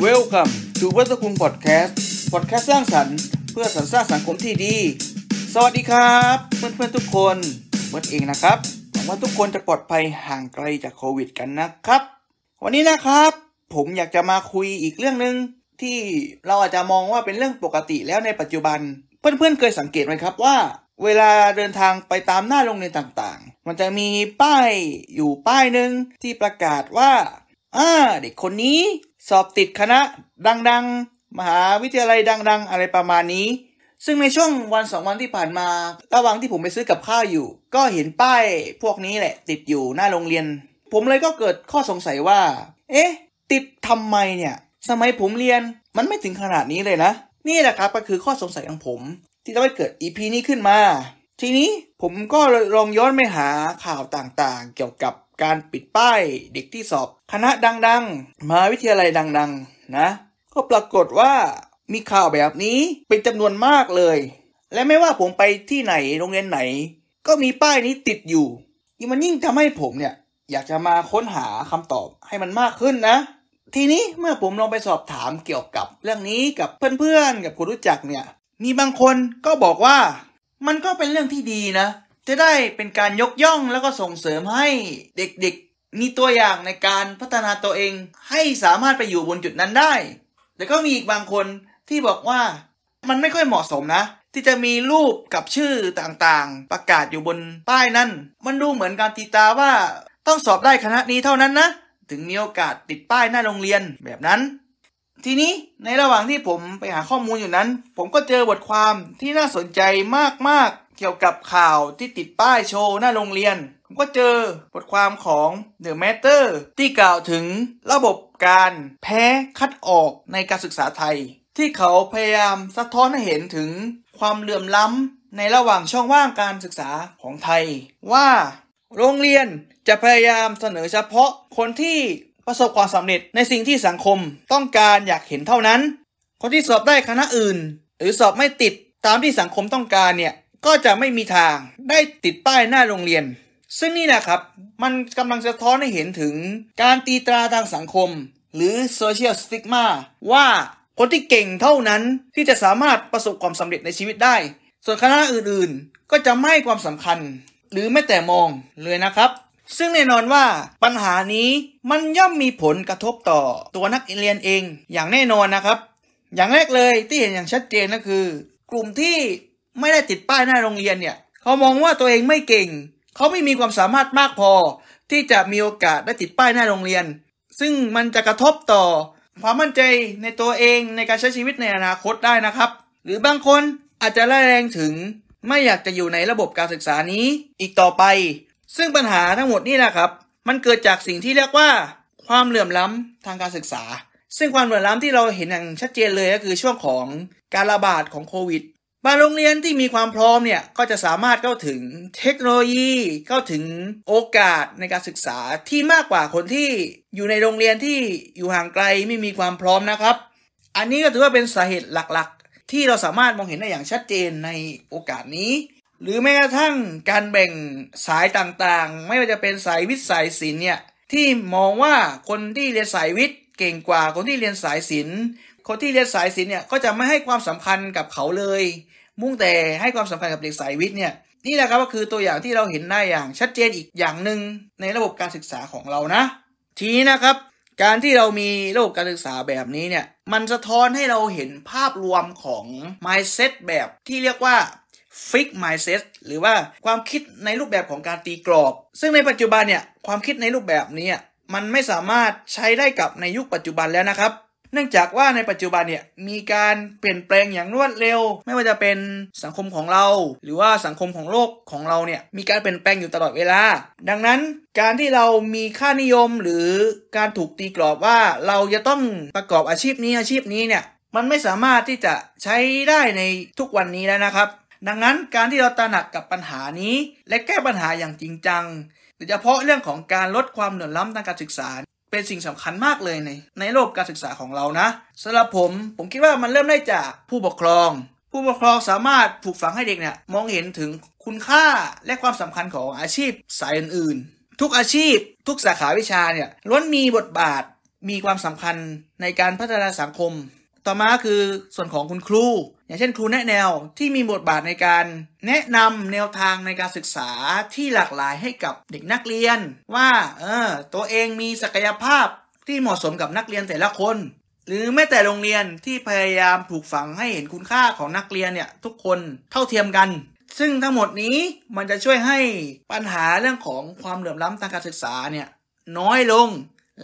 Welcome to วัตคุงพอดแคสต์พอดแคสต์สร้างสรรค์เพื่อสรรสร้างสังคมที่ดี สวัสดีครับ เพื่อนๆทุกคนเบิร์ดเองนะครับหวังว่าทุกคนจะปลอดภัยห่างไกลจากโควิดกันนะครับ วันนี้นะครับ ผมอยากจะมาคุยอีกเรื่องหนึ่งที่เราอาจจะมองว่าเป็นเรื่องปกติแล้วในปัจจุบัน เพื่อนๆเคยสังเกตไหมครับว่า เวลาเดินทางไปตามหน้าโรงเรียนต่างๆ มันจะมีป้ายอยู่ป้ายหนึ่งที่ประกาศว่าอ่าเด็กคนนี้ สอบติดคณะดังๆ มหาวิทยาลัยดัง ๆ อะไรประมาณนี้ ซึ่งในช่วงวันสองวันที่ผ่านมา ระหว่างที่ผมไปซื้อกับข้าวอยู่ ก็เห็นป้ายพวกนี้แหละ ติดอยู่หน้าโรงเรียน ผมเลยก็เกิดข้อสงสัยว่า เอ๊ะ ติดทำไมเนี่ย สมัยผมเรียนมันไม่ถึงขนาดนี้เลยนะ นี่แหละครับก็คือข้อสงสัยของผม ที่ทำให้เกิด EP นี้ขึ้นมา ทีนี้ผมก็ลองย้อนไปหาข่าวต่างๆ เกี่ยวกับ การปิดป้ายเด็กที่สอบ คณะดังๆมหาวิทยาลัยดังๆ นะ ก็ปรากฏว่ามีข่าวแบบนี้เป็นจำนวนมากเลย และไม่ว่าผมไปที่ไหนโรงเรียนไหน ก็มีป้ายนี้ติดอยู่ยิ่งมันยิ่งทำให้ผมเนี่ย อยากจะมาค้นหาคำตอบให้มันมากขึ้นนะ ทีนี้เมื่อผมลองไปสอบถามเกี่ยวกับเรื่องนี้กับเพื่อนๆ กับคนรู้จักเนี่ย มีบางคนก็บอกว่ามันก็เป็นเรื่องที่ดีนะ จะได้เป็นการยกย่องแล้วก็ส่งเสริมให้เด็กๆ มีตัวอย่างในการพัฒนาตัวเองให้สามารถไปอยู่บนจุดนั้นได้แต่ก็มีอีกบางคนที่บอกว่ามันไม่ค่อยเหมาะสมนะ ที่จะมีรูปกับชื่อต่างๆ ประกาศอยู่บนป้ายนั้นมันดูเหมือนการตีตาว่าต้องสอบได้คณะนี้เท่านั้นนะ ถึงมีโอกาสติดป้ายหน้าโรงเรียนแบบนั้น ทีนี้ในระหว่างที่ผมไปหาข้อมูลอยู่นั้น ผมก็เจอบทความที่น่าสนใจมากๆ กี่ยวกับข่าวที่ติดป้ายโชว์หน้าโรงเรียน ผมก็เจอบทความของ The Matter ที่กล่าวถึงระบบการแพ้คัดออกในการศึกษาไทย ที่เขาพยายามสะท้อนให้เห็นถึงความเหลื่อมล้ำในระหว่างช่องว่างการศึกษาของไทย ว่า โรงเรียนจะพยายามเสนอเฉพาะคนที่ประสบความสำเร็จในสิ่งที่สังคมต้องการอยากเห็นเท่านั้น คนที่สอบได้คณะอื่น หรือสอบไม่ติดตามที่สังคมต้องการเนี่ย ก็จะไม่มีทางได้ติดป้ายหน้าโรงเรียน ซึ่งนี่นะครับ มันกำลังสะท้อนให้เห็นถึงการตีตราทางสังคม หรือ social stigma ว่าคนที่เก่งเท่านั้นที่จะสามารถประสบความสำเร็จในชีวิตได้ ส่วนคณะอื่นๆ ก็จะไม่ให้ความสำคัญ หรือแม้แต่มองเลยนะครับ ซึ่งแน่นอนว่าปัญหานี้มันย่อมมีผลกระทบต่อตัวนักเรียนเองอย่างแน่นอนนะครับ อย่างแรกเลยที่เห็นอย่างชัดเจนก็คือ กลุ่มที่ ไม่ได้ติดป้ายหน้าโรงเรียนเนี่ยเขามองว่าตัวเองไม่เก่ง เขาไม่มีความสามารถมากพอ ที่จะมีโอกาสได้ติดป้ายหน้าโรงเรียน ซึ่งมันจะกระทบต่อ ความมั่นใจในตัวเองในการใช้ชีวิตในอนาคตได้นะครับ หรือบางคนอาจจะแรงถึงไม่อยากจะอยู่ในระบบการศึกษานี้อีกต่อไป ซึ่งปัญหาทั้งหมดนี่นะครับ มันเกิดจากสิ่งที่เรียกว่า ความเหลื่อมล้ำทางการศึกษา ซึ่งความเหลื่อมล้ำที่เราเห็นอย่างชัดเจนเลยก็คือช่วงของการระบาดของโควิด บางโรงเรียนที่มีความพร้อมเนี่ยก็จะสามารถเข้าถึงเทคโนโลยีเข้าถึงโอกาสในการศึกษาที่มากกว่าคนที่อยู่ในโรงเรียนที่อยู่ห่างไกลไม่มีความพร้อมนะครับ อันนี้ก็ถือว่าเป็นสาเหตุหลักๆ ที่เราสามารถมองเห็นได้อย่างชัดเจนในโอกาสนี้ หรือแม้กระทั่งการแบ่งสายต่างๆ ไม่ว่าจะเป็นสายวิทย์สายศิลป์เนี่ยที่มองว่าคนที่เรียนสายวิทย์เก่งกว่าคนที่เรียนสายศิลป์ คนที่เรียนสายศิลป์เนี่ยก็จะไม่ให้ความสำคัญกับเขาเลย มุ่งแต่ให้ความสำคัญกับเด็กสายวิทย์เนี่ยนี่แหละครับก็คือตัวอย่างที่เราเห็นได้อย่างชัดเจนอีกอย่างหนึ่งในระบบการศึกษาของเรานะ ทีนี้นะครับ การที่เรามีระบบการศึกษาแบบนี้เนี่ยมันสะท้อนให้เราเห็นภาพรวมของ mindset แบบที่เรียกว่า fix mindset หรือว่าความคิดในรูปแบบของการตีกรอบ ซึ่งในปัจจุบันเนี่ยความคิดในรูปแบบนี้มันไม่สามารถใช้ได้กับในยุคปัจจุบันแล้วนะครับ เนื่องจากว่าในปัจจุบันเนี่ยมีการเปลี่ยนแปลงอย่างรวดเร็ว ไม่ว่าจะเป็นสังคมของเรา หรือว่าสังคมของโลกของเราเนี่ยมีการเปลี่ยนแปลงอยู่ตลอดเวลา ดังนั้นการที่เรามีค่านิยมหรือการถูกตีกรอบว่าเราจะต้องประกอบอาชีพนี้อาชีพนี้เนี่ยมันไม่สามารถที่จะใช้ได้ในทุกวันนี้แล้วนะครับ ดังนั้นการที่เราตระหนักกับปัญหานี้ และแก้ปัญหาอย่างจริงจังโดยเฉพาะเรื่องของการลดความเหลื่อมล้ำทางการศึกษา เป็นสิ่งสำคัญมากเลยในในโลกการศึกษาของเรานะสำหรับผมผมคิดว่ามันเริ่มได้จากผู้ปกครอง ผู้ปกครองสามารถปลูกฝังให้เด็กเนี่ยมองเห็นถึงคุณค่าและความสำคัญของอาชีพสายอื่นๆ ทุกอาชีพ ทุกสาขาวิชาเนี่ยล้วนมีบทบาทมีความสำคัญในการพัฒนาสังคม ต่อมาคือส่วนของคุณครู อย่างเช่นครูแนะแนวที่มีบทบาทในการแนะนำแนวทางในการศึกษาที่หลากหลายให้กับเด็กนักเรียน ว่าเออตัวเองมีศักยภาพที่เหมาะสมกับนักเรียนแต่ละคน หรือแม้แต่โรงเรียนที่พยายามปลูกฝังให้เห็นคุณค่าของนักเรียนเนี่ยทุกคนเท่าเทียมกัน ซึ่งทั้งหมดนี้มันจะช่วยให้ปัญหาเรื่องของความเหลื่อมล้ำทางการศึกษาเนี่ยน้อยลง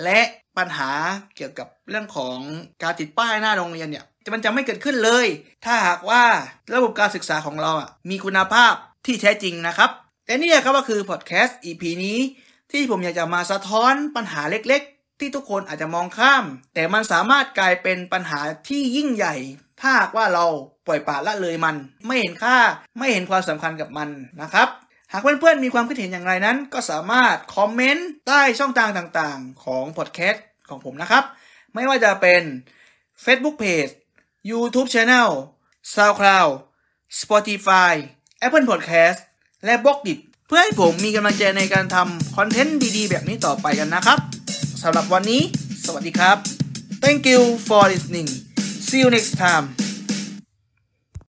และปัญหาเกี่ยวกับเรื่องของการติดป้ายหน้าโรงเรียนเนี่ย มันจะไม่เกิดขึ้นเลย ถ้าหากว่าระบบการศึกษาของเราอะมีคุณภาพที่แท้จริงนะครับและนี่ครับก็คือพอดแคสต์ EP นี้ ที่ผมอยากจะมาสะท้อนปัญหาเล็กๆ ที่ทุกคนอาจจะมองข้าม แต่มันสามารถกลายเป็นปัญหาที่ยิ่งใหญ่ ถ้าหากว่าเราปล่อยปละละเลยมัน ไม่เห็นค่าไม่เห็นความสำคัญกับมันนะครับหากเพื่อนๆมีความคิดเห็นอย่างไรนั้น ก็สามารถคอมเมนต์ใต้ช่องทางต่างๆ ของพอดแคสต์ของผมนะครับ ไม่ว่าจะเป็น Facebook Page YouTube Channel SoundCloud Spotify Apple Podcast และบล็อกดิเพื่อให้ผมมีกำลังใจในการทำคอนเทนต์ดีๆ แบบนี้ต่อไปกันนะครับสำหรับวันนี้ สวัสดีครับ Thank you for listening see you next time